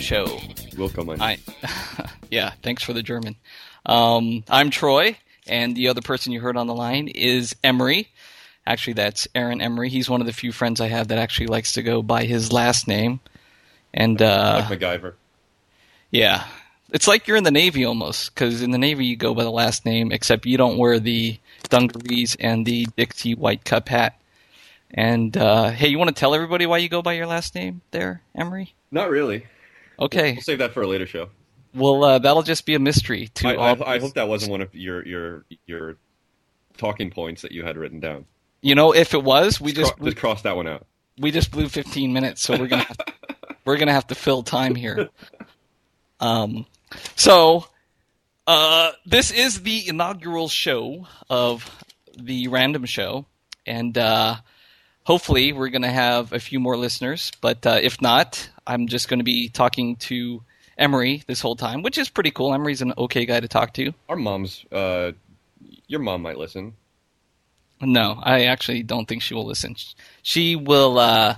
Show. Willkommen. I, yeah, thanks for the German. Um, I'm Troy, and the other person you heard on the line is Emery. Actually, that's Aaron Emery. He's one of the few friends I have that actually likes to go by his last name. And uh, like MacGyver. yeah, it's like you're in the Navy almost, because in the Navy you go by the last name, except you don't wear the dungarees and the Dixie white cup hat. And uh, hey, you want to tell everybody why you go by your last name there, Emery? Not really. Okay. We'll save that for a later show. Well, uh, that'll just be a mystery to I, all. I, I hope that wasn't one of your your your talking points that you had written down. you know, if it was, we just Cro- just cross that one out. we just blew 15 minutes, so we're gonna have to, we're gonna have to fill time here. Um, so uh, this is the inaugural show of the Random Show, and uh, hopefully we're gonna have a few more listeners. But uh, if not, I'm just gonna be talking to Emery this whole time, which is pretty cool. Emery's an okay guy to talk to. Our moms, uh, your mom might listen. No, I actually don't think she will listen. She will uh,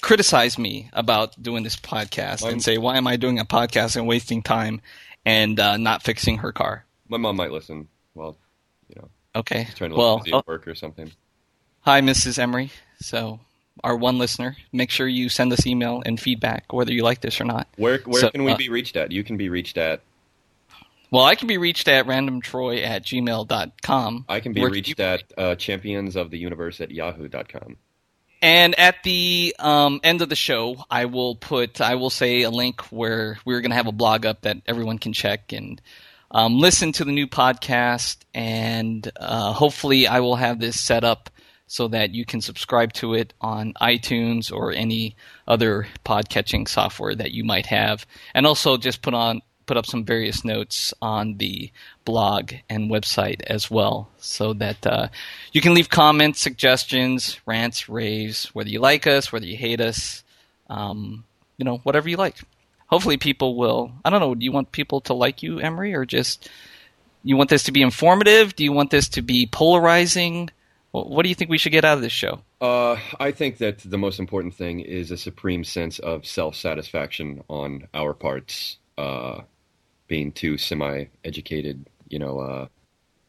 criticize me about doing this podcast and say, "Why am I doing a podcast and wasting time and uh, not fixing her car?" My mom might listen. Well, you know, Okay. trying to well, oh, work or something. hi, Mrs. Emery. So, our one listener, make sure you send us email and feedback whether you like this or not. Where where So, can we uh, be reached at? You can be reached at. Well, I can be reached at randomtroy at gmail.com. I can be Where reached at uh, champions of the universe at yahoo.com. And at the um, end of the show, I will put, I will say a link where we're going to have a blog up that everyone can check and um, listen to the new podcast. And uh, hopefully, I will have this set up so that you can subscribe to it on iTunes or any other podcatching software that you might have. And also, just put on put up some various notes on the blog and website as well, so that uh, you can leave comments, suggestions, rants, raves, whether you like us, whether you hate us, um, you know, whatever you like. Hopefully, people will. I don't know. Do you want people to like you, Emery, or just you want this to be informative? Do you want this to be polarizing? Wh- What do you think we should get out of this show? Uh, I think that the most important thing is a supreme sense of self satisfaction on our parts, uh, being two semi educated, you know, uh,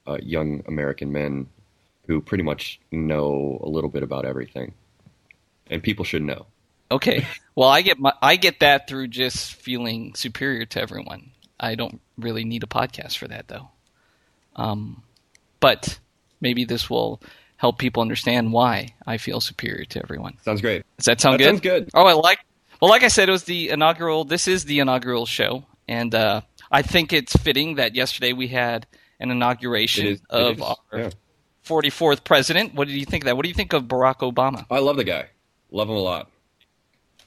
uh, young American men who pretty much know a little bit about everything. And people should know. Okay. Well, I get my I get that through just feeling superior to everyone. I don't really need a podcast for that though. Um, but maybe this will help people understand why I feel superior to everyone. Sounds great. Does that sound That good? sounds good. Oh, I like. Well, like I said, it was the inaugural. This is the inaugural show, and uh, I think it's fitting that yesterday we had an inauguration is, of our yeah. 44th president. What do you think of that? What do you think of Barack Obama? I love the guy. Love him a lot.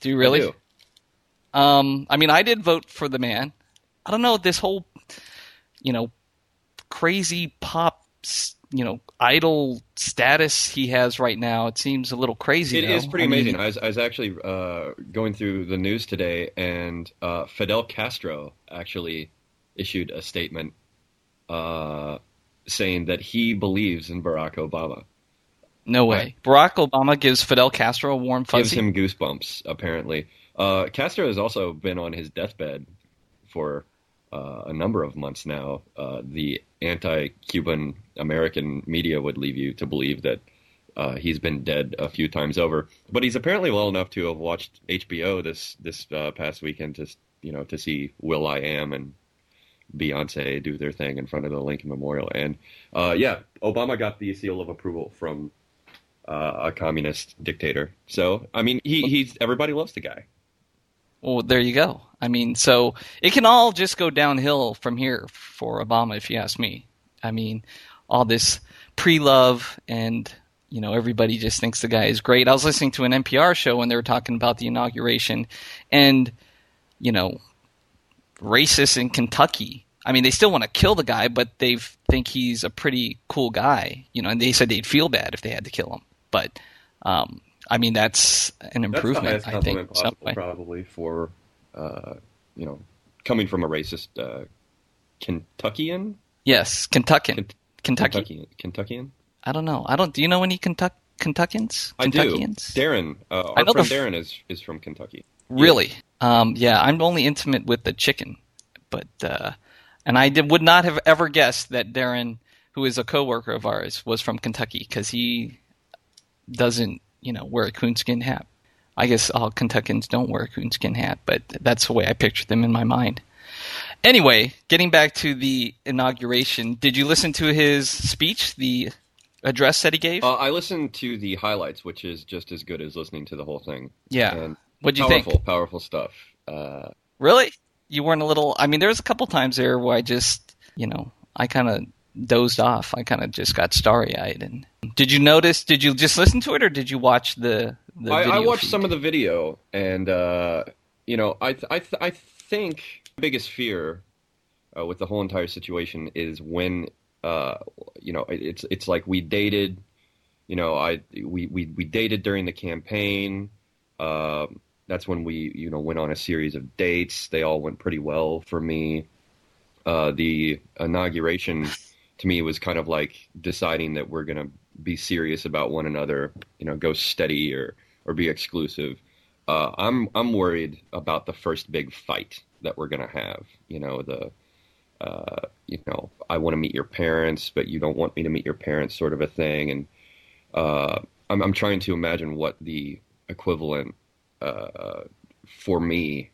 Do you really? I do. Um, I mean, I did vote for the man. I don't know this whole, you know, crazy pop, you know, idol status he has right now. It seems a little crazy. It is though. pretty I mean, amazing. I was, I was actually uh, going through the news today, and uh, Fidel Castro actually issued a statement uh, saying that he believes in Barack Obama. no way. Barack Obama gives Fidel Castro a warm fuzzy. Gives him goosebumps, apparently. Uh, Castro has also been on his deathbed for uh, a number of months now. Uh, the anti-Cuban American media would leave you to believe that uh, he's been dead a few times over, but he's apparently well enough to have watched HBO this this uh, past weekend to you know to see Will I Am and Beyonce do their thing in front of the Lincoln Memorial, and uh, yeah, Obama got the seal of approval from uh, a communist dictator. So I mean, he he's everybody loves the guy. Well, there you go. I mean, so it can all just go downhill from here for Obama, if you ask me. I mean, all this pre-love and you know everybody just thinks the guy is great. I was listening to an NPR show when they were talking about the inauguration, and you know, racists in Kentucky. I mean, they still want to kill the guy, but they think he's a pretty cool guy. You know, and they said they'd feel bad if they had to kill him. But um, I mean, that's an improvement. That's I think possible, probably for uh, you know coming from a racist uh, Kentuckian. Yes, Kentuckian. Kent- Kentucky. Kentuckian. Kentuckian. I don't know. I don't. Do you know any Kentuck Kentuckians? I do. Kentuckians? Darren, uh, I know friend Darren is is from Kentucky. Really? Um, yeah, I'm only intimate with the chicken, but uh, and I did, would not have ever guessed that Darren, who is a coworker of ours, was from Kentucky because he doesn't, you know, wear a coonskin hat. I guess all Kentuckians don't wear a coonskin hat, but that's the way I picture them in my mind. Anyway, getting back to the inauguration, did you listen to his speech, the address that he gave? Uh, I listened to the highlights, which is just as good as listening to the whole thing. yeah. And What'd you think? powerful, think? powerful stuff. Uh, Really? You weren't a little? I mean, there was a couple times there where I just, you know, I kind of dozed off. I kind of just got starry eyed. And did you notice? Did you just listen to it, or did you watch the? the I, I watched feed? some of the video, and uh, you know, I th- I th- I think the biggest fear uh, with the whole entire situation is when uh, you know it- it's it's like we dated, you know, I we we, we dated during the campaign. Um that's when we you know went on a series of dates. They all went pretty well for me. Uh, the inauguration to me it was kind of like deciding that we're gonna be serious about one another. You know, go steady or or be exclusive. Uh, I'm I'm worried about the first big fight that we're gonna have. You know, the uh, you know, I want to meet your parents, but you don't want me to meet your parents, sort of a thing. And uh, I'm I'm trying to imagine what the equivalent uh, for me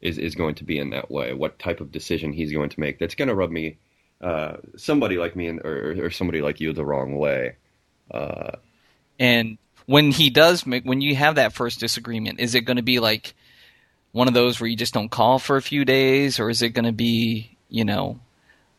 is is going to be in that way. What type of decision he's going to make that's going to rub me, uh, somebody like me, or or somebody like you, the wrong way. Uh, And when he does make, when you have that first disagreement, is it going to be like one of those where you just don't call for a few days, or is it going to be, you know,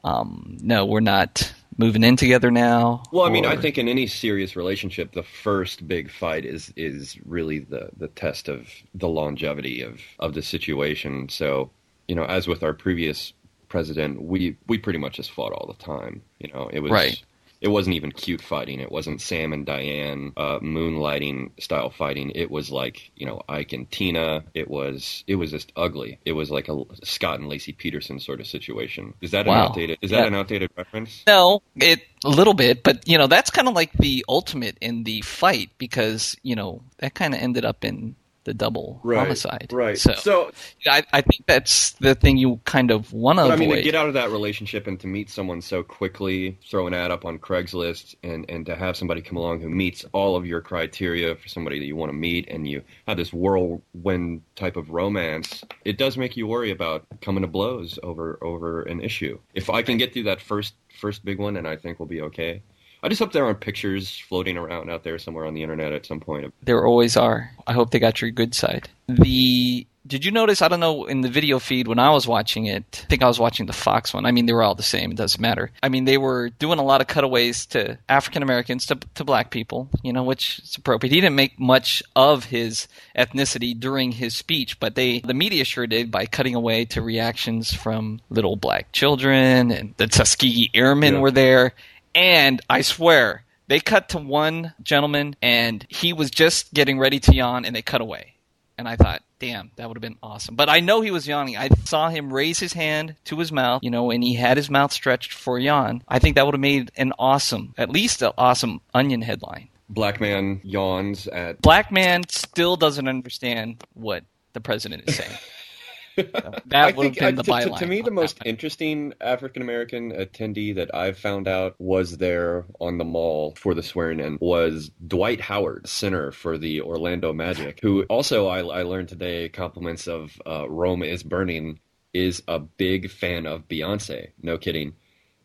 um, no, we're not moving in together now? Well, I mean, or- I think in any serious relationship, the first big fight is is really the the test of the longevity of of the situation. So, you know, as with our previous president, we we pretty much just fought all the time. You know, it was Right. It wasn't even cute fighting. It wasn't Sam and Diane uh, moonlighting style fighting. It was like you know Ike and Tina. It was it was just ugly. It was like a Scott and Laci Peterson sort of situation. Is that an outdated? Is Yeah. that an outdated reference? No, it a little bit, but you know that's kind of like the ultimate in the fight because you know that kind of ended up in the double homicide. Right. So, so I, I think that's the thing you kind of want to But I mean, to get out of that relationship and to meet someone so quickly, throw an ad up on Craigslist, and, and to have somebody come along who meets all of your criteria for somebody that you want to meet, and you have this whirlwind type of romance, it does make you worry about coming to blows over over an issue. If I can get through that first first big one, and I think we'll be okay. I just hope there aren't pictures floating around out there somewhere on the internet at some point. There always are. I hope they got your good side. The did you notice? I don't know in the video feed when I was watching it. I think I was watching the Fox one. I mean, they were all the same. It doesn't matter. I mean, they were doing a lot of cutaways to African Americans to to black people. You know, which is appropriate. He didn't make much of his ethnicity during his speech, but they the media sure did by cutting away to reactions from little black children and the Tuskegee Airmen Yeah. were there. And I swear, they cut to one gentleman and he was just getting ready to yawn and they cut away. And I thought, damn, that would have been awesome. But I know he was yawning. I saw him raise his hand to his mouth, you know, and he had his mouth stretched for a yawn. I think that would have made an awesome, at least an awesome onion headline. Black man yawns at Black man still doesn't understand what the president is saying. That I would have think, been uh, the to- to, me, the most interesting African American attendee that I've found out was there on the mall for the swearing in was Dwight Howard, center for the Orlando Magic, who also I, I learned today compliments of uh, Rome is Burning is a big fan of Beyonce. No kidding.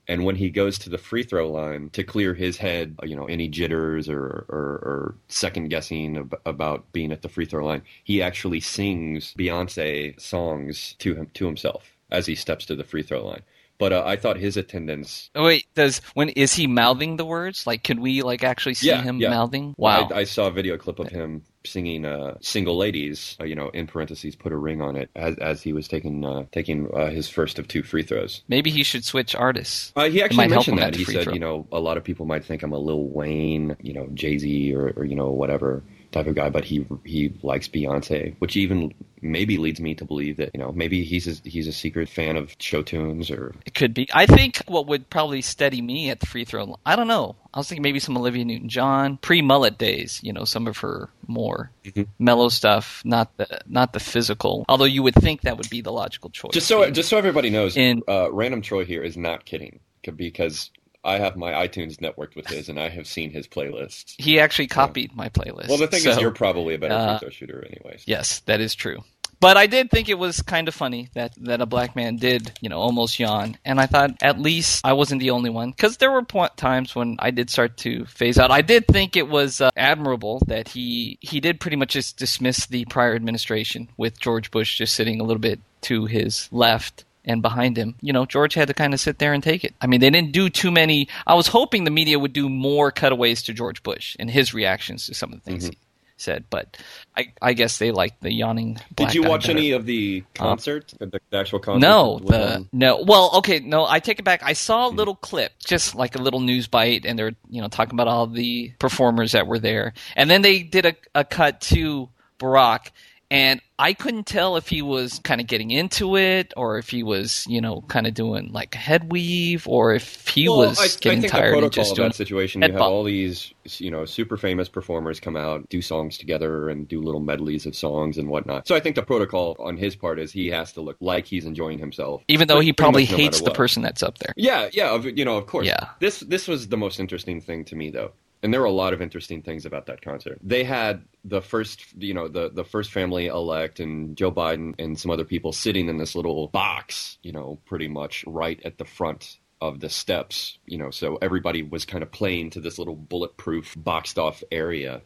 And when he goes to the free throw line to clear his head, you know, any jitters or, or, or second guessing ab- about being at the free throw line, he actually sings Beyonce songs to him to himself as he steps to the free throw line. But uh, I thought his attendance. Oh, wait, does when is he mouthing the words? Like, could we like actually see Yeah, him yeah. mouthing? Wow. I, I saw a video clip of him singing uh, "Single Ladies," uh, you know, in parentheses, put a ring on it, as as he was taking uh, taking uh, his first of two free throws. Maybe he should switch artists. Uh, he actually mentioned that. He said, throw. you know, a lot of people might think I'm a Lil Wayne, you know, Jay Z, or, or you know, whatever type of guy, but he he likes Beyonce, which even maybe leads me to believe that you know maybe he's a, he's a secret fan of show tunes or It could be. I think what would probably steady me at the free throw. I don't know. I was thinking maybe some Olivia Newton-John pre-mullet days. You know, some of her more Mhm. mellow stuff, not the not the physical. Although you would think that would be the logical choice. just so just so everybody knows, In- uh, Random Troy here is not kidding because I have my iTunes networked with his, and I have seen his playlists. he actually copied my playlist. Well, the thing So- is, you're probably a better uh, free throw shooter, anyways. Yes, that is true. But I did think it was kind of funny that, that a black man did, you know, almost yawn. And I thought at least I wasn't the only one. Because there were point, times when I did start to phase out. I did think it was uh, admirable that he, he did pretty much just dismiss the prior administration with George Bush just sitting a little bit to his left and behind him. You know, George had to kind of sit there and take it. I mean, they didn't do too many. I was hoping the media would do more cutaways to George Bush and his reactions to some of the things he said. But I, I guess they liked the yawning. Black Did you watch better. any of the concert, the, the actual concert? No, the um, no. Well, okay, no. I take it back. I saw a little clip, just like a little news bite, and they're you know talking about all the performers that were there, and then they did a, a cut to Barack, and I couldn't tell if he was kind of getting into it, or if he was you know kind of doing like a head weave, or if he Well, was I, I getting think tired the protocol just of doing. that situation, you have bop. all these, you know, super famous performers come out, do songs together, and do little medleys of songs and whatnot. So I think the protocol on his part is he has to look like he's enjoying himself, Even though he probably no hates the person that's up there. Yeah, yeah, of- you know, of course. Yeah. This this was the most interesting thing to me though. And there were a lot of interesting things about that concert. They had the first, you know, the the first family elect and Joe Biden and some other people sitting in this little box, you know, pretty much right at the front of the steps, you know, so everybody was kind of playing to this little bulletproof boxed off area.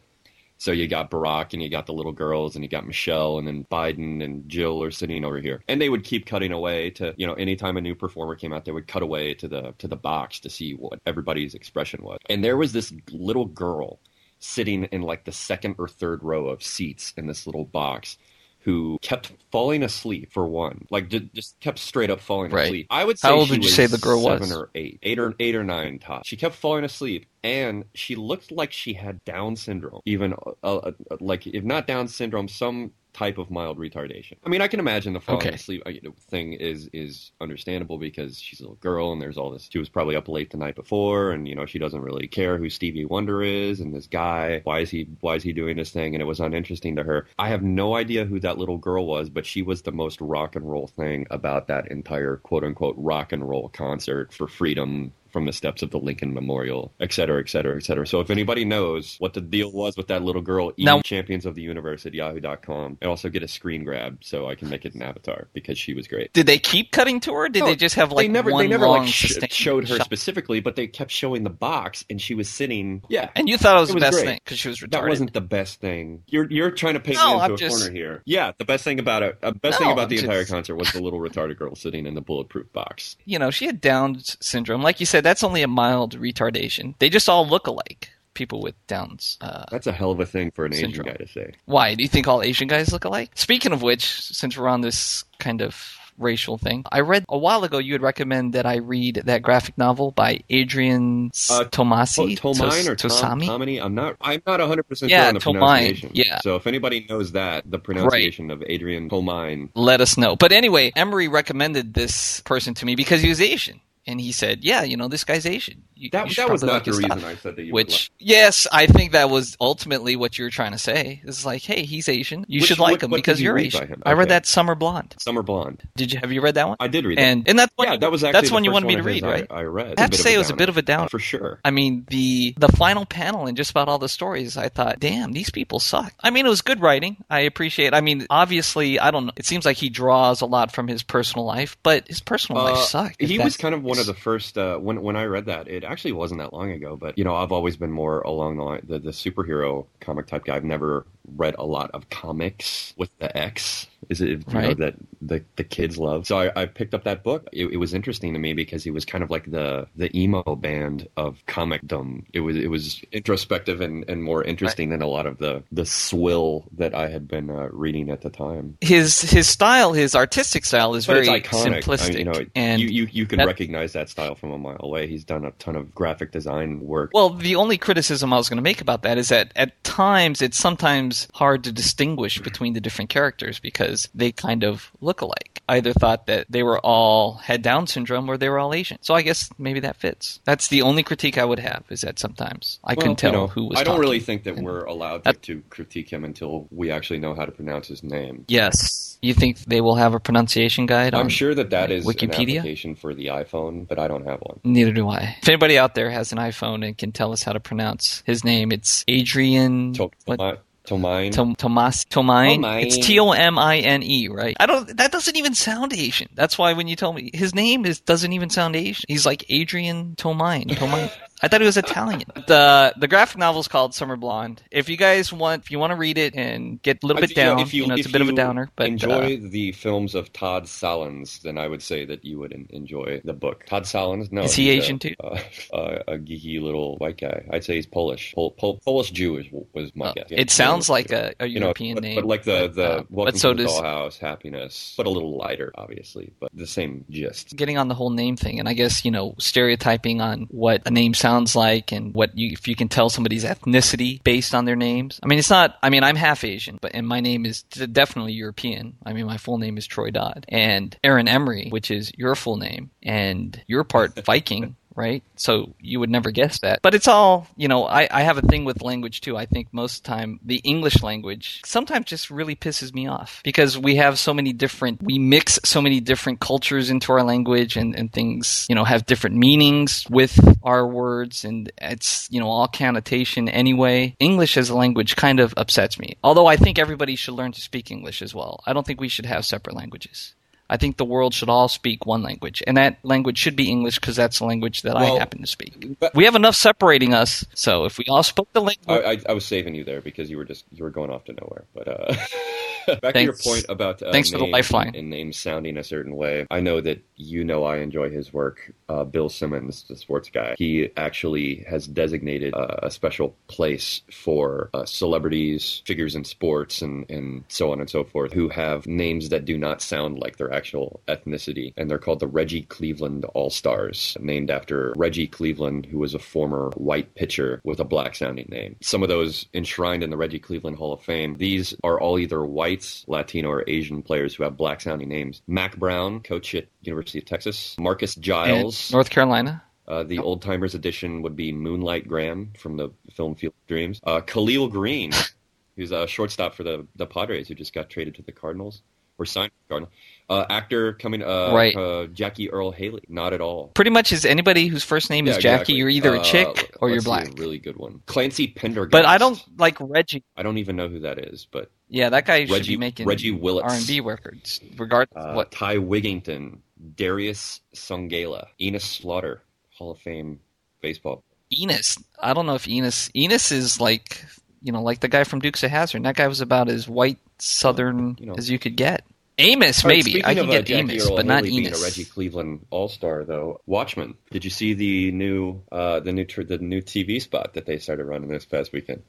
So you got Barack and you got the little girls and you got Michelle and then Biden and Jill are sitting over here. And they would keep cutting away to, you know, anytime a new performer came out, they would cut away to the to the box to see what everybody's expression was. And there was this little girl sitting in like the second or third row of seats in this little box who kept falling asleep for one, like ju- just kept straight up falling Right. asleep. I would say How old would you say the girl seven was? or eight, eight or eight or nine top. She kept falling asleep, and she looked like she had Down syndrome, even uh, uh, like if not Down syndrome, some type of mild retardation. I mean, I can imagine the falling Okay. asleep uh, thing is is understandable because she's a little girl, and there's all this. She was probably up late the night before, and you know she doesn't really care who Stevie Wonder is, and this guy, why is he why is he doing this thing? And it was uninteresting to her. I have no idea who that little girl was, but she was the most rock and roll thing about that entire quote unquote rock and roll concert for freedom from the steps of the Lincoln Memorial, et cetera, et cetera, et cetera. So if anybody knows what the deal was with that little girl, Now- email champions of the universe at yahoo.com and also get a screen grab so I can make it an avatar because she was great. Did they keep cutting to her? Did No, they just have like they never, one they never long like sh- showed her shot? specifically, but they kept showing the box and she was sitting. Yeah, And you thought it was It the was best great. thing because she was retarded. that wasn't the best thing. You're you're trying to paint No, me into I'm a just- corner here. Yeah, the best thing about it, uh, best No, thing about I'm the entire concert was the little retarded girl sitting in the bulletproof box. you know, she had Down syndrome. Like you said, that's only a mild retardation. They just all look alike. People with Down's. Uh, That's a hell of a thing for an Asian guy to say. why do you think all Asian guys look alike? Speaking of which, since we're on this kind of racial thing, I read a while ago you would recommend that I read that graphic novel by Adrian Uh, Tomasi. To- Tomine or Tos- Tom, Tosami. Tomini? I'm not. I'm not 100 percent Yeah, sure on the Tomine, pronunciation. yeah. So if anybody knows that, the pronunciation of Adrian Tomine. let us know. But anyway, Emery recommended this person to me because he was Asian. And he said, "Yeah, you know, this guy's Asian. You, That you that was not like the reason stuff." I said that you Which, yes, I think that was ultimately what you were trying to say. It's like, hey, he's Asian. You Which- should like what- him what because you you're Asian. him? I read that Summer Blonde. Summer Blonde. Did you have you read that one? I did read that. and and that's one. yeah, that was actually that's the one you wanted me to read, right? I, I read. I have to say it was a bit of a downer. for sure. I mean, the the final panel and just about all the stories, I thought, damn, these people suck. I mean, it was good writing. I appreciate. I mean, obviously, I don't know. It seems like he draws a lot from his personal life, but his personal life Uh, sucked. He was kind of one of the first uh, when when I read that. It actually wasn't that long ago, but you know, I've always been more along the line the, the superhero comic type guy. I've never read a lot of comics with the X is it you know, that the the kids love. So I, I picked up that book. It, it was interesting to me because he was kind of like the the emo band of comicdom. It was it was introspective and, and more interesting than a lot of the the swill that I had been uh, reading at the time. His his style, his artistic style, is But very iconic. I mean, simplistic, you know, and you, you you can that- recognize that style from a mile away. He's done a ton of graphic design work. Well, the only criticism I was going to make about that is that at times it's sometimes hard to distinguish between the different characters because they kind of look alike. I either thought that they were all had Down syndrome or they were all Asian. So I guess maybe that fits. That's the only critique I would have is that sometimes I Well, couldn't tell you know, who was. I don't really think that we're allowed to, That- to critique him until we actually know how to pronounce his name. Yes, you think they will have a pronunciation guide? I'm sure that that is Wikipedia? an application for the iPhone, but I don't have one. Neither do I. If anybody out there has an iPhone and can tell us how to pronounce his name, it's Adrian. What? Tomine. Tom, Tomas Tomine. Tomine. It's T O M I N E, right? I don't. That doesn't even sound Asian. That's why when you tell me his name is doesn't even sound Asian. He's like Adrian Tomine. Tomine. I thought he was Italian. The the graphic novel is called Summer Blonde. If you guys want, if you want to read it and get a little bit down, if you, you know, it's a bit of a downer. But enjoy uh, the films of Todd Solondz, then I would say that you would enjoy the book. Todd Solondz, no, Is he Asian a, too? Uh, uh, a geeky little white guy. I'd say he's Polish. Pol- Pol- Polish Jew is, was my uh, guess. it sounds like a, a You know, European but, name, but like the the uh, Welcome but so to does Dollhouse, Happiness, but a little lighter, obviously, but the same gist. getting on the whole name thing, and I guess you know stereotyping on what a name sounds like and what you if you can tell somebody's ethnicity based on their names. I mean, it's not. I mean, I'm half Asian, but and my name is definitely European. I mean, my full name is Troy Dodd, and Aaron Emery, which is your full name, and you're part Viking. Right, so you would never guess that, but it's all you know. I, I have a thing with language too. I think most of the time the English language sometimes just really pisses me off because we have so many different, we mix so many different cultures into our language and, and things, you know, have different meanings with our words and it's, you know, all connotation anyway. English as a language kind of upsets me. Although I think everybody should learn to speak English as well. I don't think we should have separate languages. I think the world should all speak one language, and that language should be English because that's the language that Well, I happen to speak. but- We have enough separating us, so if we all spoke the language, I, I, I was saving you there because you were just you were going off to nowhere. But uh, back to your point about uh, Thanks for the names lifeline. and, names sounding a certain way. I know that you know I enjoy his work. Uh, Bill Simmons, the sports guy, he actually has designated uh, a special place for uh, celebrities, figures in sports, and and so on and so forth who have names that do not sound like their actual ethnicity, and they're called the Reggie Cleveland All Stars, named after Reggie Cleveland, who was a former white pitcher with a black sounding name. Some of those enshrined in the Reggie Cleveland Hall of Fame, these are all either whites, Latino, or Asian players who have black sounding names. Mack Brown, coach at University of Texas. Marcus and Giles. North Carolina. Uh, the old timers edition would be Moonlight Graham from the film Field of Dreams. Uh, Khalil Greene, who's a shortstop for the, the Padres, who just got traded to the Cardinals or signed to the Cardinals. Uh, actor coming, uh, Right. uh, Jackie Earle Haley. Not at all. Pretty much is anybody whose first name is Jackie, exactly. you're either a Uh, chick or you're black. A really good one. Clancy Pendergast. But I don't like Reggie. I don't even know who that is, but Yeah, that guy should Reggie- be making Reggie Willits. R and B records, regardless uh, what. Ty Wigginton, Darius Sungala, Enos Slaughter, Hall of Fame baseball. Enos, I don't know if Enos. Enos is like you know, like the guy from Dukes of Hazzard. That guy was about as white Southern You know. as you could get. Amos, right, maybe I can get Amos, but not Haley being Enos. a Reggie Cleveland All Star though. Watchmen. Did you see the new uh, the new tr- the new TV spot that they started running this past weekend?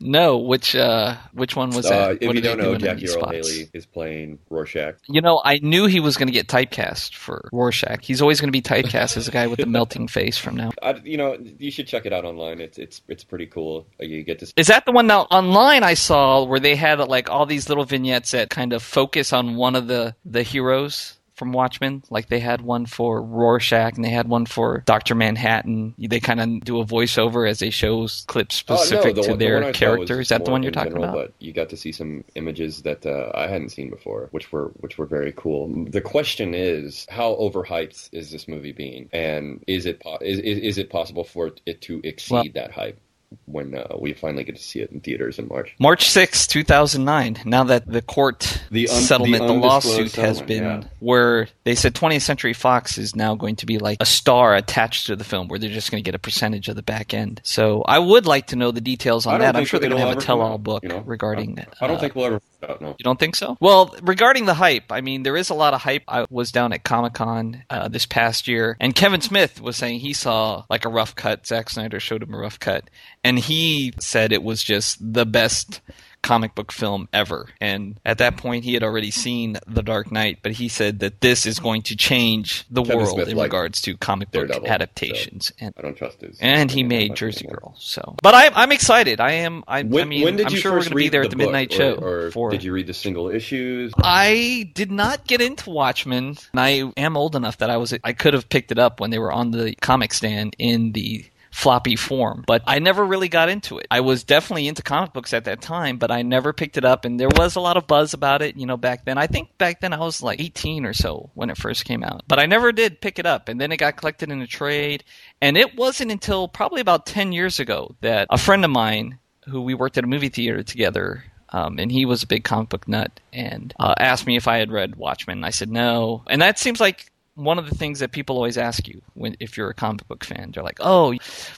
No, which uh, which one was that? Uh, if what you don't know, Jackie Earle spots? Haley is playing Rorschach. You know, I knew he was going to get typecast for Rorschach. He's always going to be typecast as a guy with the melting face from now. I, you know, you should check it out online. It's it's it's pretty cool. Uh, You get to Is that the one now online I saw where they had like all these little vignettes that kind of focus on one of the the heroes from Watchmen? Like they had one for Rorschach and they had one for Doctor Manhattan. They kind of do a voiceover as they show clips Oh, no, specific the to one- their I character. Is that the one you're talking general, about? But you got to see some images that uh, I hadn't seen before, which were which were very cool. The question is, how overhyped is this movie being, and is it po- is, is is it possible for it to exceed Well- that hype? When uh, we finally get to see it in theaters in March. March 6, 2009. Now that the court The un- settlement, the the, lawsuit has been yeah. where they said 20th Century Fox is now going to be like a star attached to the film where they're just going to get a percentage of the back end. So I would like to know the details on that. I'm sure they're going to have a tell-all book you know? regarding I, I don't uh, think we'll ever out. No. You don't think so? Well, regarding the hype, I mean, there is a lot of hype. I was down at Comic Con uh, this past year, and Kevin Smith was saying he saw like a rough cut. Zack Snyder showed him a rough cut, and he said it was just the best comic book film ever. And at that point, he had already seen The Dark Knight, but he said that this is going to change the Kevin world Smith in regards to comic book Daredevil, adaptations. And I don't trust his. and he made Jersey anymore. Girl. So, but I, I'm excited. I am. I, When, I mean, when did I'm you sure we're first going to be there the at the midnight show. Or, for, did you read the single issues? I did not get into Watchmen, and I am old enough that I was I could have picked it up when they were on the comic stand in the floppy form, but I never really got into it. I was definitely into comic books at that time, but I never picked it up, and there was a lot of buzz about it, you know, back then. I think back then I was like 18 or so when it first came out, but I never did pick it up, and then it got collected in a trade, and it wasn't until probably about 10 years ago that a friend of mine who we worked at a movie theater together um, and he was a big comic book nut and uh, asked me if I had read Watchmen. I said no, and that seems like one of the things that people always ask you when if you're a comic book fan. They're like, "Oh,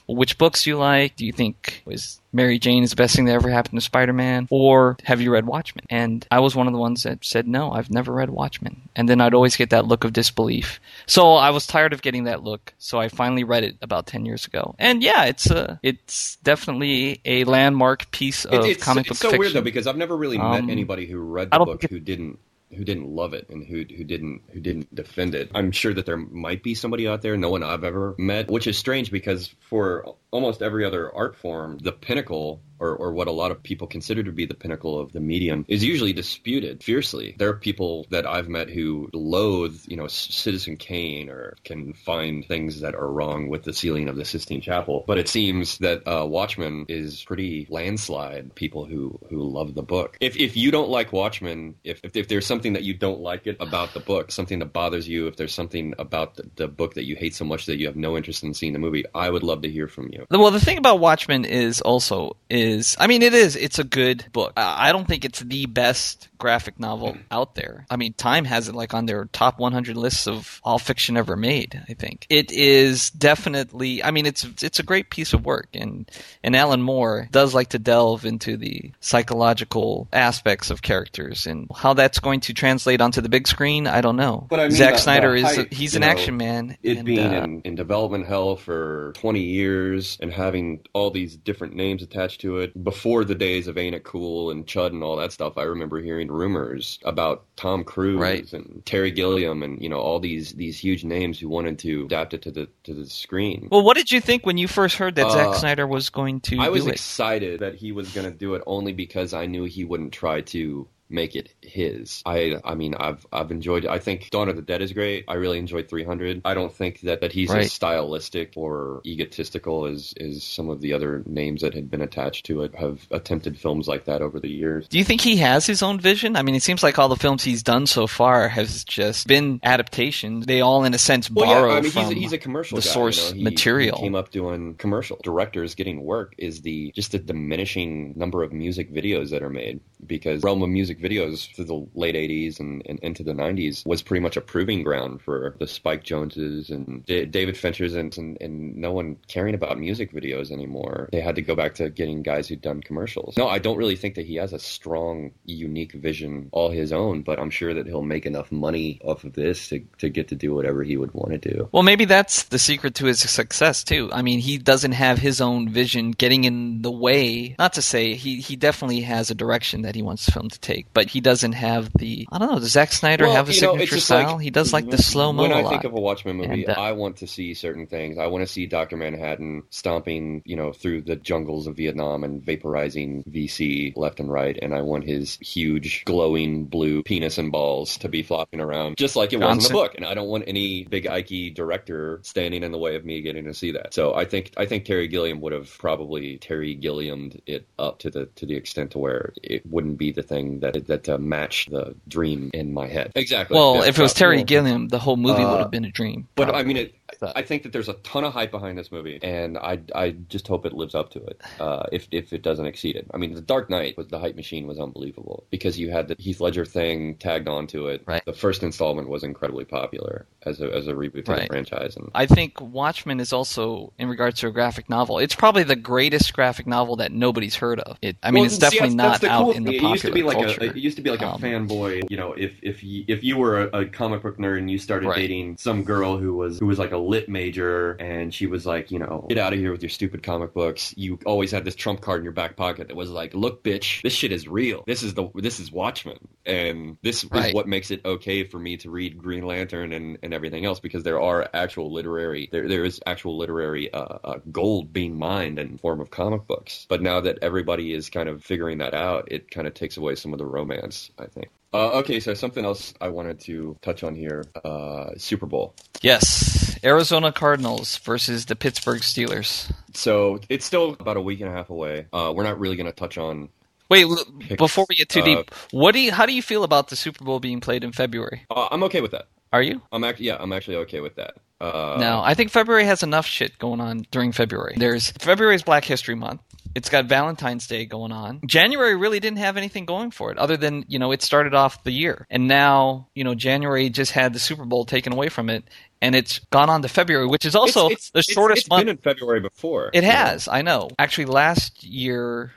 which books do you like? Do you think was Mary Jane is the best thing that ever happened to Spider-Man, or have you read Watchmen?" And I was one of the ones that said, "No, I've never read Watchmen." And then I'd always get that look of disbelief. So I was tired of getting that look, so I finally read it about ten years ago. And yeah, it's a it's definitely a landmark piece of It- it's comic book fiction. it's so weird though because I've never really Um, met anybody who read the book who didn't who didn't love it and who who didn't who didn't defend it. I'm sure that there might be somebody out there, no one I've ever met, which is strange because for almost every other art form, the pinnacle or, or what a lot of people consider to be the pinnacle of the medium is usually disputed fiercely. There are people that I've met who loathe, you know, Citizen Kane or can find things that are wrong with the ceiling of the Sistine Chapel. But it seems that uh, Watchmen is pretty landslide people who, who love the book. If, if you don't like Watchmen, if, if, if there's something that you don't like it about the book, something that bothers you, if there's something about the, the book that you hate so much that you have no interest in seeing the movie, I would love to hear from you. Well, the thing about Watchmen is also is I mean it is it's a good book. I don't think it's the best graphic novel out there. I mean, Time has it like on their top 100 lists of all fiction ever made. I think it is definitely. I mean, it's it's a great piece of work, and and Alan Moore does like to delve into the psychological aspects of characters and how that's going to translate onto the big screen. I don't know. But I mean, Zack Snyder is hype, he's an know, action man. it and, being uh, in, in development hell for 20 years and having all these different names attached to it before the days of Ain't It Cool and Chud and all that stuff, I remember hearing rumors about Tom Cruise Right. and Terry Gilliam and you know all these these huge names who wanted to adapt it to the to the screen. Well, what did you think when you first heard that Zack Uh, Snyder was going to I was it? excited that he was going to do it only because I knew he wouldn't try to make it his. I I mean I've I've enjoyed I think Dawn of the Dead is great. I really enjoyed 300. I don't think that that he's Right. as stylistic or egotistical as as some of the other names that had been attached to it have attempted films like that over the years. Do you think he has his own vision? I mean, it seems like all the films he's done so far has just been adaptations. They all, in a sense, Well, borrow yeah, I mean, from he's a, he's a commercial the guy, source you know? He- material. He came up doing commercial. Directors getting work is the just the diminishing number of music videos that are made because realm of music videos through the late '80s and, and into the '90s was pretty much a proving ground for the Spike Joneses and D- David Finchers and, and and no one caring about music videos anymore. They had to go back to getting guys who'd done commercials. No, I don't really think that he has a strong, unique vision all his own, but I'm sure that he'll make enough money off of this to to get to do whatever he would want to do. Well, maybe that's the secret to his success too. I mean, he doesn't have his own vision getting in the way. Not to say he he definitely has a direction that he wants the film to take, but he doesn't have the. I don't know. Does Zack Snyder Well, have a you know, signature style? like- he does like the slow mo When I think of a Watchmen movie, And, uh, I want to see certain things. I want to see Doctor Manhattan stomping, you know, through the jungles of Vietnam and vaporizing VC left and right, and I want his huge glowing blue penis and balls to be flopping around, just like it was in the book. And I don't want any big Ike director standing in the way of me getting to see that. So I think I think Terry Gilliam would have probably Terry Gilliamed it up to the to the extent to where it wouldn't be the thing that that uh, matched the dream in my head. Exactly. well, Yeah, if it was. Terry Gilliam, the whole movie Uh, would have been a dream. But probably. I mean, it, I think that there's a ton of hype behind this movie, and I I just hope it lives up to it. Uh, if if it doesn't exceed it, I mean, The Dark Knight was the hype machine was unbelievable because you had the Heath Ledger thing tagged onto it. Right. The first installment was incredibly popular as a as a reboot to Right. the franchise, and I think Watchmen is also, in regards to a graphic novel, it's probably the greatest graphic novel that nobody's heard of. It, I mean, Well, it's see, definitely that's- not the out cool in the thing. popular it used to be like culture. A, it used to be like a Um, fanboy. You know, if if you if you were a, a comic book nerd and you started Right. dating some girl who was who was like a lit major and she was like, you know, get out of here with your stupid comic books. You always had this trump card in your back pocket that was like, look, bitch, this shit is real. This is the this is Watchmen, and this Right. is what makes it okay for me to read Green Lantern and, and everything else because there are actual literary there there is actual literary uh, uh, gold being mined in form of comic books. But now that everybody is kind of figuring that out, it kind of takes away some of the romance. I think. Uh, okay, so something else I wanted to touch on here: uh, Super Bowl. Yes, Arizona Cardinals versus the Pittsburgh Steelers. So it's still about a week and a half away. Uh, we're not really going to touch on. Wait, Picks, before we get too uh, deep, what do you, how do you feel about the Super Bowl being played in February? Uh, I'm okay with that. Are you? I'm actually yeah, I'm actually okay with that. Uh, no, I think February has enough shit going on during February. There's February's Black History Month. It's got Valentine's Day going on. January really didn't have anything going for it other than, you know, it started off the year. And now, you know, January just had the Super Bowl taken away from it and it's gone on to February, which is also it's, the it's, shortest it's month. been in February before. It know? has, I know. Actually last year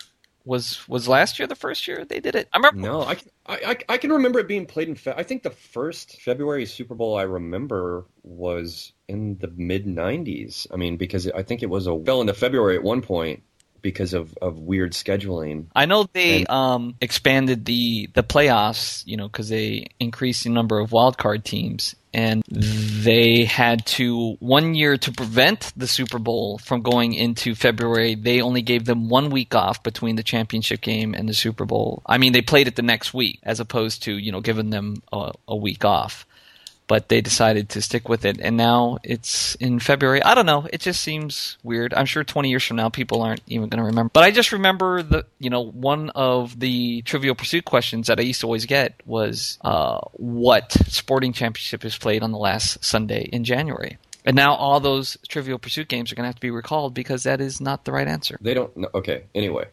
was was last year the first year they did it? I remember No, I, can- I, I, I can remember it being played in. Fe- I think the first February Super Bowl I remember was in the mid '90s. I mean, because I think it was a fell into February at one point because of, of weird scheduling. I know they And- um, expanded the the playoffs, you know, because they increased the number of wild card teams, and they had to one year to prevent the Super Bowl from going into February. They only gave them one week off between the championship game and the Super Bowl. I mean, they played it the next week as opposed to you know giving them a, a week off. But they decided to stick with it, and now it's in February. I don't know. It just seems weird. I'm sure 20 years from now, people aren't even going to remember. But I just remember the, you know, one of the Trivial Pursuit questions that I used to always get was, uh, what sporting championship is played on the last Sunday in January? And now all those Trivial Pursuit games are going to have to be recalled because that is not the right answer. They don't. know. Okay. Anyway.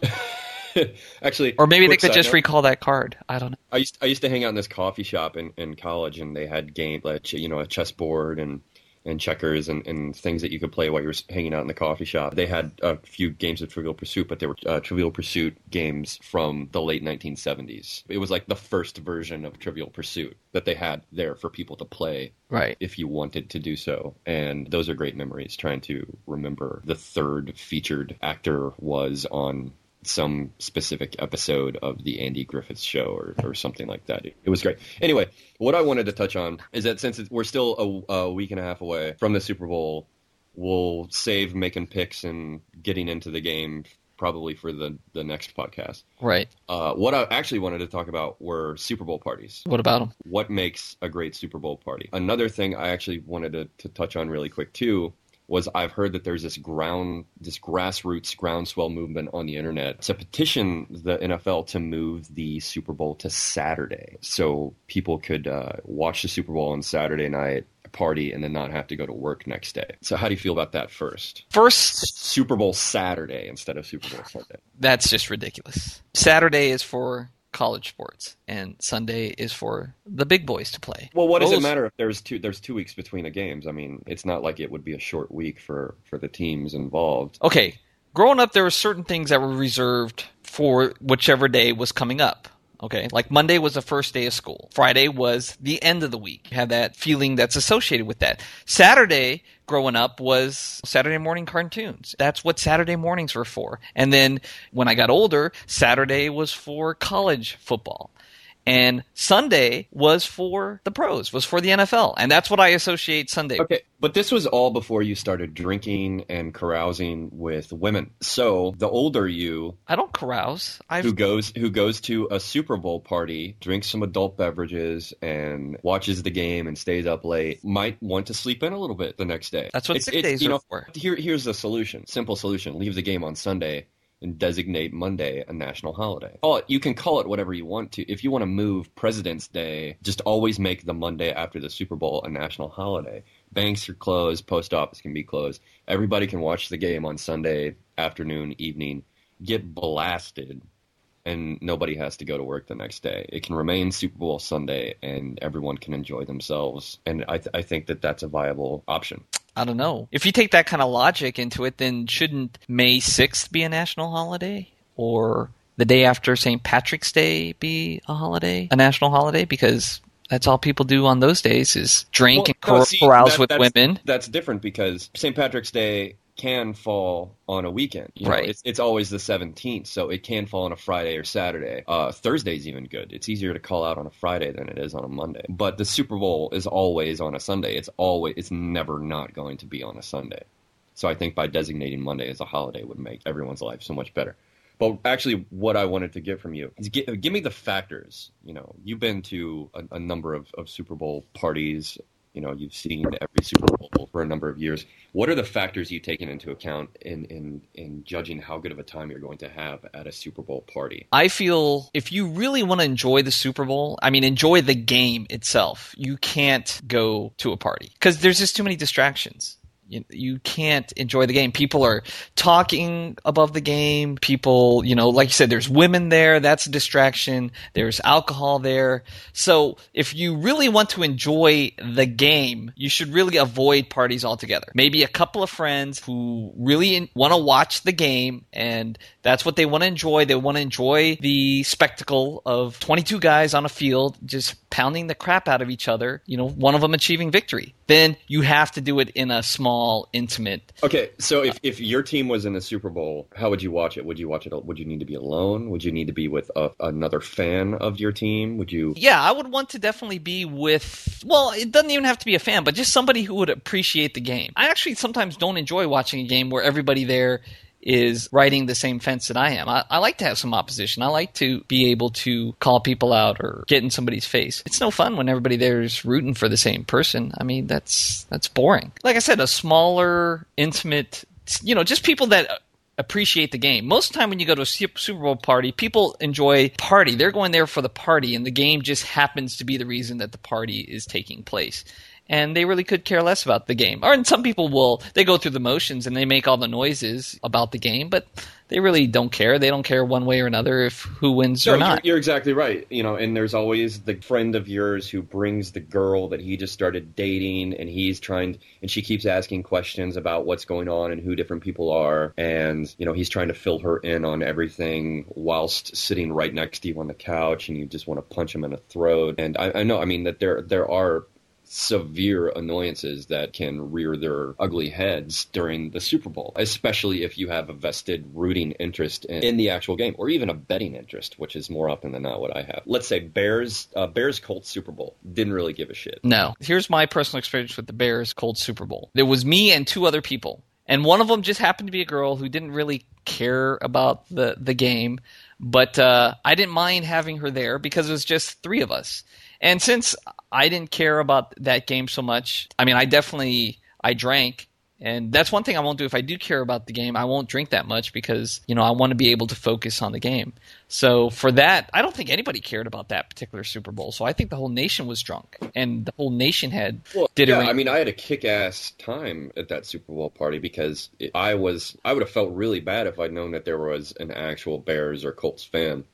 Actually, Or maybe they could just note. recall that card. I don't know. I used I used to hang out in this coffee shop in, in college, and they had game like you know a chessboard and and checkers and, and things that you could play while you were hanging out in the coffee shop. They had a few games of Trivial Pursuit, but they were uh, Trivial Pursuit games from the late 1970s. It was like the first version of Trivial Pursuit that they had there for people to play Right. if you wanted to do so. And those are great memories trying to remember the third featured actor was on some specific episode of the Andy Griffiths show or, or something like that. It, it was great. Anyway, what I wanted to touch on is that since we're still a, a week and a half away from the Super Bowl, we'll save making picks and getting into the game probably for the, the next podcast. Right. Uh, what I actually wanted to talk about were Super Bowl parties What about them? what makes a great Super Bowl party. Another thing I actually wanted to, to touch on really quick too was I've heard that there's this ground, this grassroots groundswell movement on the internet to petition the NFL to move the Super Bowl to Saturday, so people could uh, watch the Super Bowl on Saturday night, party, and then not have to go to work next day. So how do you feel about that first? First, Super Bowl Saturday instead of Super Bowl Sunday. that's just ridiculous. Saturday is for college sports, and Sunday is for the big boys to play. Well, what does it matter if there's two there's two weeks between the games? I mean, it's not like it would be a short week for for the teams involved. Okay, growing up, there were certain things that were reserved for whichever day was coming up. Okay, like Monday was the first day of school. Friday was the end of the week. You have that feeling that's associated with that. Saturday, growing up, was Saturday morning cartoons. That's what Saturday mornings were for. And then when I got older, Saturday was for college football. And Sunday was for the pros, was for the NFL. And that's what I associate Sunday Okay, but this was all before you started drinking and carousing with women. So the older you I don't carouse. I've who goes who goes to a Super Bowl party, drinks some adult beverages, and watches the game and stays up late, might want to sleep in a little bit the next day. That's what It's- sick it's- days you are know, for. Here, here's the solution. Simple solution. Leave the game on Sunday and designate Monday a national holiday. Call it, you can call it whatever you want to. If you want to move President's Day, just always make the Monday after the Super Bowl a national holiday. Banks are closed, post office can be closed. Everybody can watch the game on Sunday afternoon, evening, get blasted, and nobody has to go to work the next day. It can remain Super Bowl Sunday, and everyone can enjoy themselves. And I, th- I think that that's a viable option. I don't know. If you take that kind of logic into it, then shouldn't May 6th be a national holiday? Or the day after St. Patrick's Day be a holiday, a national holiday? Because that's all people do on those days is drink Well, and no, cor- see, carouse that- with that's- women. That's different because St. Patrick's Day can fall on a weekend. You know, Right. it's, it's always the 17th, so it can fall on a Friday or Saturday. Uh, Thursday's even good. It's easier to call out on a Friday than it is on a Monday. But the Super Bowl is always on a Sunday. It's always, it's never not going to be on a Sunday. So I think by designating Monday as a holiday would make everyone's life so much better. But actually, what I wanted to get from you is give, give me the factors. You know, you've been to a, a number of, of Super Bowl parties. You know, you've seen every Super Bowl for a number of years. What are the factors you've taken into account in, in, in judging how good of a time you're going to have at a Super Bowl party? I feel if you really want to enjoy the Super Bowl, I mean, enjoy the game itself, you can't go to a party because there's just too many distractions. You, you can't enjoy the game. People are talking above the game. People, you know, like you said, there's women there. That's a distraction. There's alcohol there. So if you really want to enjoy the game, you should really avoid parties altogether. Maybe a couple of friends who really want to watch the game and that's what they want to enjoy. They want to enjoy the spectacle of 22 guys on a field just pounding the crap out of each other, you know, one of them achieving victory. Then you have to do it in a small, intimate. Okay, so if, uh, if your team was in the Super Bowl, how would you watch it? Would you watch it? Would you need to be alone? Would you need to be with a, another fan of your team? Would you? Yeah, I would want to definitely be with, well, it doesn't even have to be a fan, but just somebody who would appreciate the game. I actually sometimes don't enjoy watching a game where everybody there is riding the same fence that I am. I, I like to have some opposition. I like to be able to call people out or get in somebody's face. It's no fun when everybody there is rooting for the same person. I mean, that's that's boring. Like I said, a smaller, intimate, you know, just people that appreciate the game. Most of the time when you go to a Super Bowl party, people enjoy party. They're going there for the party and the game just happens to be the reason that the party is taking place. And they really could care less about the game. Or and some people will they go through the motions and they make all the noises about the game, but they really don't care. They don't care one way or another if who wins No, or you're, not. you're exactly right. You know, and there's always the friend of yours who brings the girl that he just started dating, and he's trying, and she keeps asking questions about what's going on and who different people are, and you know, he's trying to fill her in on everything whilst sitting right next to you on the couch, and you just want to punch him in the throat. And I, I know, I mean, that there there are severe annoyances that can rear their ugly heads during the Super Bowl, especially if you have a vested rooting interest in, in the actual game or even a betting interest, which is more often than not what I have. Let's say Bears, uh, Bears Colts Super Bowl. Didn't really give a shit. No. Here's my personal experience with the Bears Colts Super Bowl. There was me and two other people. And one of them just happened to be a girl who didn't really care about the, the game. But uh, I didn't mind having her there because it was just three of us. And since I didn't care about that game so much, I mean, I definitely I drank, and that's one thing I won't do if I do care about the game. I won't drink that much because you know I want to be able to focus on the game. So for that, I don't think anybody cared about that particular Super Bowl. So I think the whole nation was drunk, and the whole nation had Well, did yeah, it. I mean, I had a kick-ass time at that Super Bowl party because I was I would have felt really bad if I'd known that there was an actual Bears or Colts fan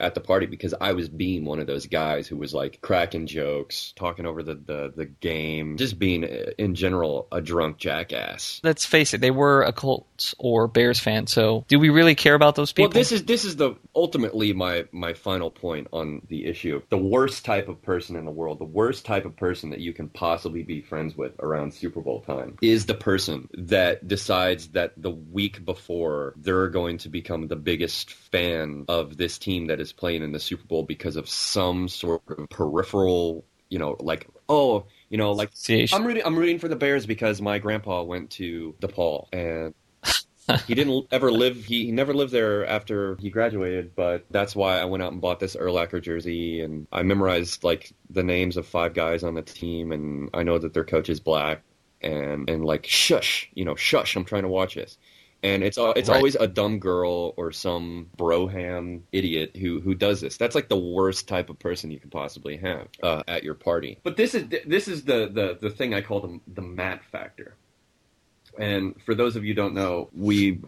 at the party because I was being one of those guys who was like cracking jokes, talking over the the, the game, just being uh, in general a drunk jackass. Let's face it, they were a Colts or Bears fan. So do we really care about those people? Well, this is this is the ultimately my my final point on the issue. The worst type of person in the world, the worst type of person that you can possibly be friends with around Super Bowl time is the person that decides that the week before they're going to become the biggest fan of this team that is playing in the Super Bowl because of some sort of peripheral, you know, like oh, you know, like I'm rooting. I'm rooting for the Bears because my grandpa went to DePaul and he didn't ever live. He, he never lived there after he graduated, but that's why I went out and bought this Urlacher jersey and I memorized like the names of five guys on the team and I know that their coach is black and and like shush, you know, shush. I'm trying to watch this. And it's al- it's Right. always a dumb girl or some broham idiot who who does this. That's like the worst type of person you could possibly have uh, at your party. But this is this is the the the thing I call the the Matt factor. And for those of you who don't know, we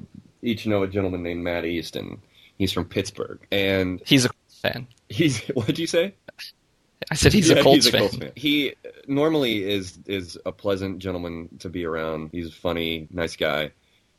each know a gentleman named Matt Easton. He's from Pittsburgh, and He's a fan. he's what'd you say? I said he's Yeah, a Colts he's a fan. Colts fan. He normally is is a pleasant gentleman to be around. He's funny, nice guy.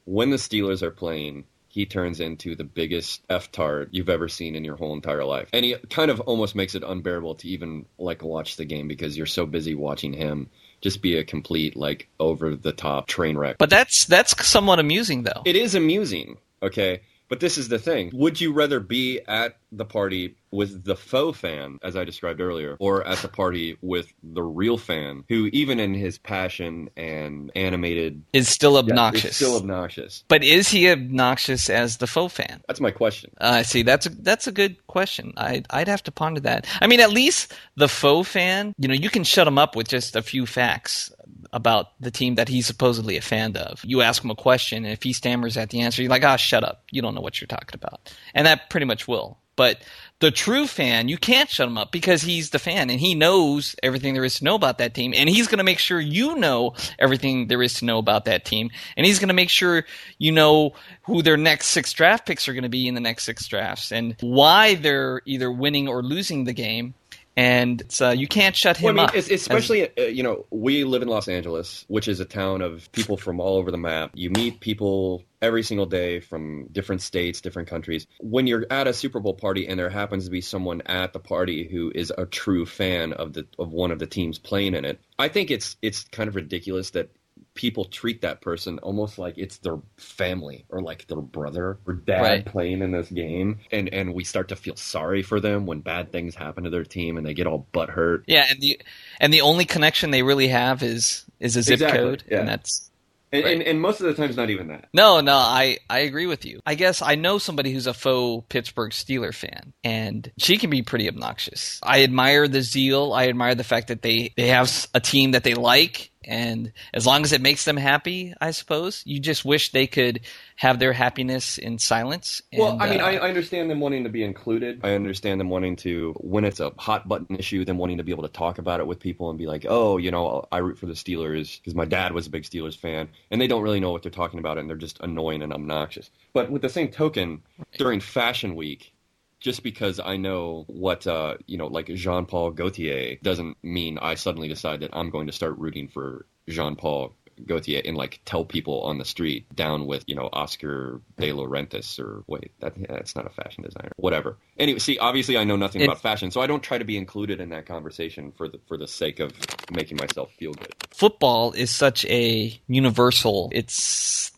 When the Steelers are playing, he turns into the biggest f tard you've ever seen in your whole entire life, and he kind of almost makes it unbearable to even like watch the game because you're so busy watching him just be a complete like over the top train wreck. But that's that's somewhat amusing though. It is amusing, okay? But this is the thing. Would you rather be at the party with the faux fan, as I described earlier, or at the party with the real fan, who, even in his passion and animated, is still Yeah, obnoxious. is still obnoxious? but is he obnoxious as the faux fan? That's my question. I see. That's a that's a good question. I I'd have to ponder that. I mean, at least the faux fan, you know, you can shut him up with just a few facts about the team that he's supposedly a fan of. You ask him a question, and if he stammers at the answer, you're like, "Ah, shut up. You don't know what you're talking about," and that pretty much will. But the true fan, you can't shut him up because he's the fan and he knows everything there is to know about that team. And he's going to make sure you know everything there is to know about that team. And he's going to make sure you know who their next six draft picks are going to be in the next six drafts and why they're either winning or losing the game. And so you can't shut him Well, I mean, up. es- especially uh, you know, we live in Los Angeles, which is a town of people from all over the map. You meet people every single day from different states, different countries. When you're at a Super Bowl party and there happens to be someone at the party who is a true fan of the of one of the teams playing in it, I think it's it's kind of ridiculous that people treat that person almost like it's their family or like their brother or dad Right. playing in this game and and we start to feel sorry for them when bad things happen to their team and they get all butthurt yeah, and the and the only connection they really have is is a zip Exactly, code, yeah. and that's And, Right. and, and most of the time, it's not even that. No, no, I, I agree with you. I guess I know somebody who's a faux Pittsburgh Steeler fan, and she can be pretty obnoxious. I admire the zeal. I admire the fact that they, they have a team that they like, and as long as it makes them happy, I suppose. You just wish they could have their happiness in silence. Well, I mean, uh, I, I understand them wanting to be included. I understand them wanting to, when it's a hot button issue, them wanting to be able to talk about it with people and be like, oh, you know, I root for the Steelers because my dad was a big Steelers fan, and they don't really know what they're talking about, and they're just annoying and obnoxious. But with the same token, during Fashion Week, just because I know what uh, you know, like Jean Paul Gaultier, doesn't mean I suddenly decide that I'm going to start rooting for Jean Paul Gaultier and like tell people on the street down with you know Oscar De Laurentiis or wait that that's not a fashion designer whatever. Anyway, see, obviously I know nothing It- about fashion, so I don't try to be included in that conversation for the for the sake of making myself feel good. football is such a universal it's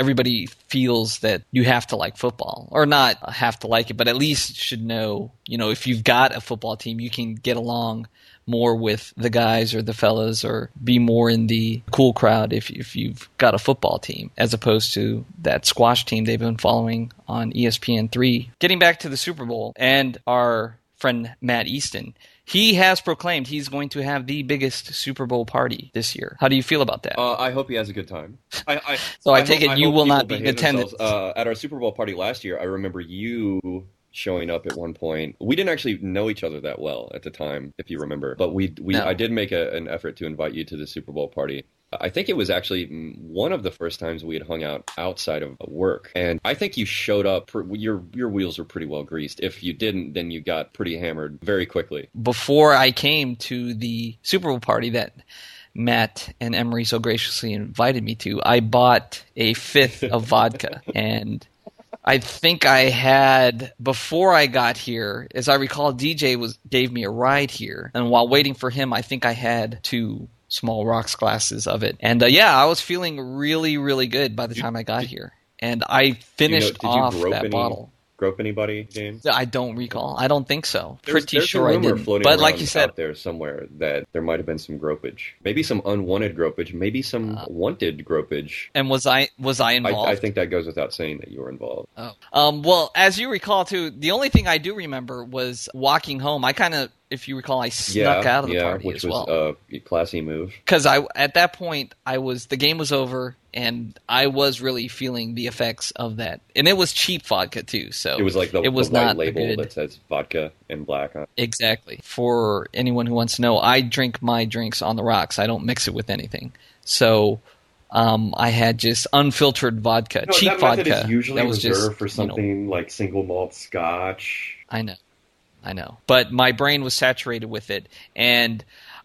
everybody feels that you have to like football or not have to like it but at least should know you know if you've got a football team you can get along more with the guys or the fellas or be more in the cool crowd if if you've got a football team as opposed to that squash team they've been following on E ESPN3 getting back to the Super Bowl and our friend Matt Easton he has proclaimed he's going to have the biggest Super Bowl party this year. How do you feel about that? Uh, I hope he has a good time. I, I, So I take hope- it you will not be in attendance. Uh, at our Super Bowl party last year, I remember you showing up at one point. We didn't actually know each other that well at the time, if you remember. But we, we No. I did make a, an effort to invite you to the Super Bowl party. I think it was actually one of the first times we had hung out outside of work, and I think you showed up. Your your wheels were pretty well greased. If you didn't, then you got pretty hammered very quickly. Before I came to the Super Bowl party that Matt and Emery so graciously invited me to, I bought a fifth of vodka and I think I had before I got here, as I recall, DJ was gave me a ride here, and while waiting for him, I think I had two small rocks glasses of it, and uh, yeah, I was feeling really, really good by the time I got here, and I Do you know- finished did you off grope that any, bottle. Grope anybody, James? I don't recall. I don't think so. There's- Pretty there's sure I didn't. floating But like you said, out there somewhere that there might have been some gropage, maybe some unwanted gropage, maybe some Uh, wanted gropage. and was I was I I, involved? I think that goes without saying that you were involved. Oh. Um, well, as you recall, too, the only thing I do remember was walking home. I kind of if you recall, I snuck yeah, out of the yeah, party which as was well. a classy move. because I at that point I was the game was over and I was really feeling the effects of that, and it was cheap vodka too. So It was like the, it was the white not label good- that says vodka in black on. it. exactly for anyone who wants to know. I drink my drinks on the rocks. I don't mix it with anything. So um, I had just unfiltered vodka, No, cheap that vodka. is usually that was reserved just, for you know, something like single malt scotch. I know. I know. But my brain was saturated with it and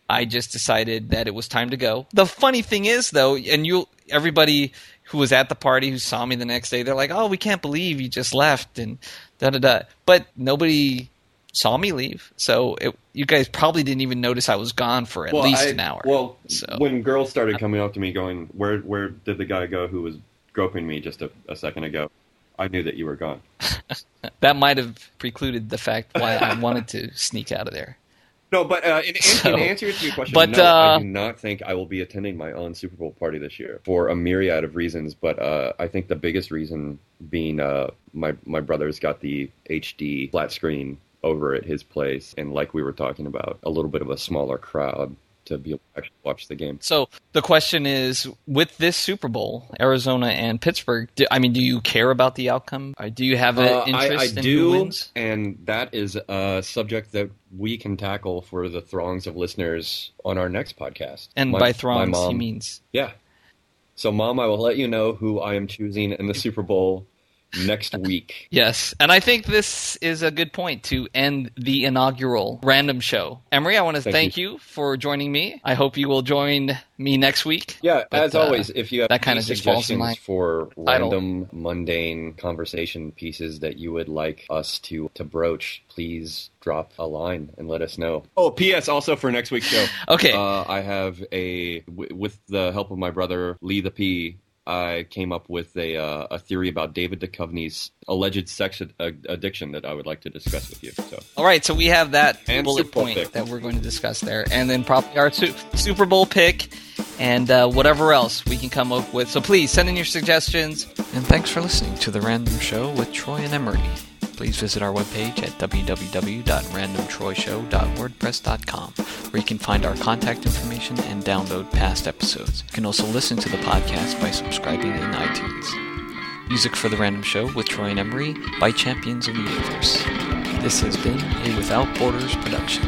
I just decided that it was time to go. The funny thing is though, and you everybody who was at the party who saw me the next day, they're like, "Oh, we can't believe you just left." and da da da. But nobody saw me leave. So it, you guys probably didn't even notice I was gone for at Well, least I- an hour. Well, So- when girls started uh, coming up to me going, "Where where did the guy go who was groping me just a, a second ago?" I knew that you were gone. that might have precluded the fact why I wanted to sneak out of there. No, but uh, in, in, So- in answer to your question, but, no, uh, I do not think I will be attending my own Super Bowl party this year for a myriad of reasons. But uh, I think the biggest reason being uh, my my brother's got the HD flat screen over at his place, and like we were talking about, a little bit of a smaller crowd to be able to actually watch the game. So the question is, with this Super Bowl, Arizona and Pittsburgh, do, I mean, do you care about the outcome? Or do you have an Uh, I, interest I in do, who wins? and that is a subject that we can tackle for the throngs of listeners on our next podcast. And My- by throngs, he means Yeah. So, Mom, I will let you know who I am choosing in the Super Bowl next week. yes. And I think this is a good point to end the inaugural random show. Emery, I want to Thank thank, you. for joining me. I hope you will join me next week. Yeah, But, as uh, always, if you have that kinda any just falls suggestions for random, mundane conversation pieces that you would like us to to broach, please drop a line and let us know. Oh, P.S. Also for next week's show, Okay. uh, I have a w- with the help of my brother Lee the P. I came up with a uh, a theory about David Duchovny's alleged sex ad- addiction that I would like to discuss with you. So, All right, so we have that And bullet Super point pick. that we're going to discuss there, and then probably our su- Super Bowl pick, and uh, whatever else we can come up with. So please send in your suggestions. And thanks for listening to the Random Show with Troy and Emery. Please visit our webpage at www.randomtroyshow.wordpress.com, where you can find our contact information and download past episodes. You can also listen to the podcast by subscribing in iTunes. Music for The Random Show with Troy and Emery by Champions of the Universe. This has been a Without Borders production.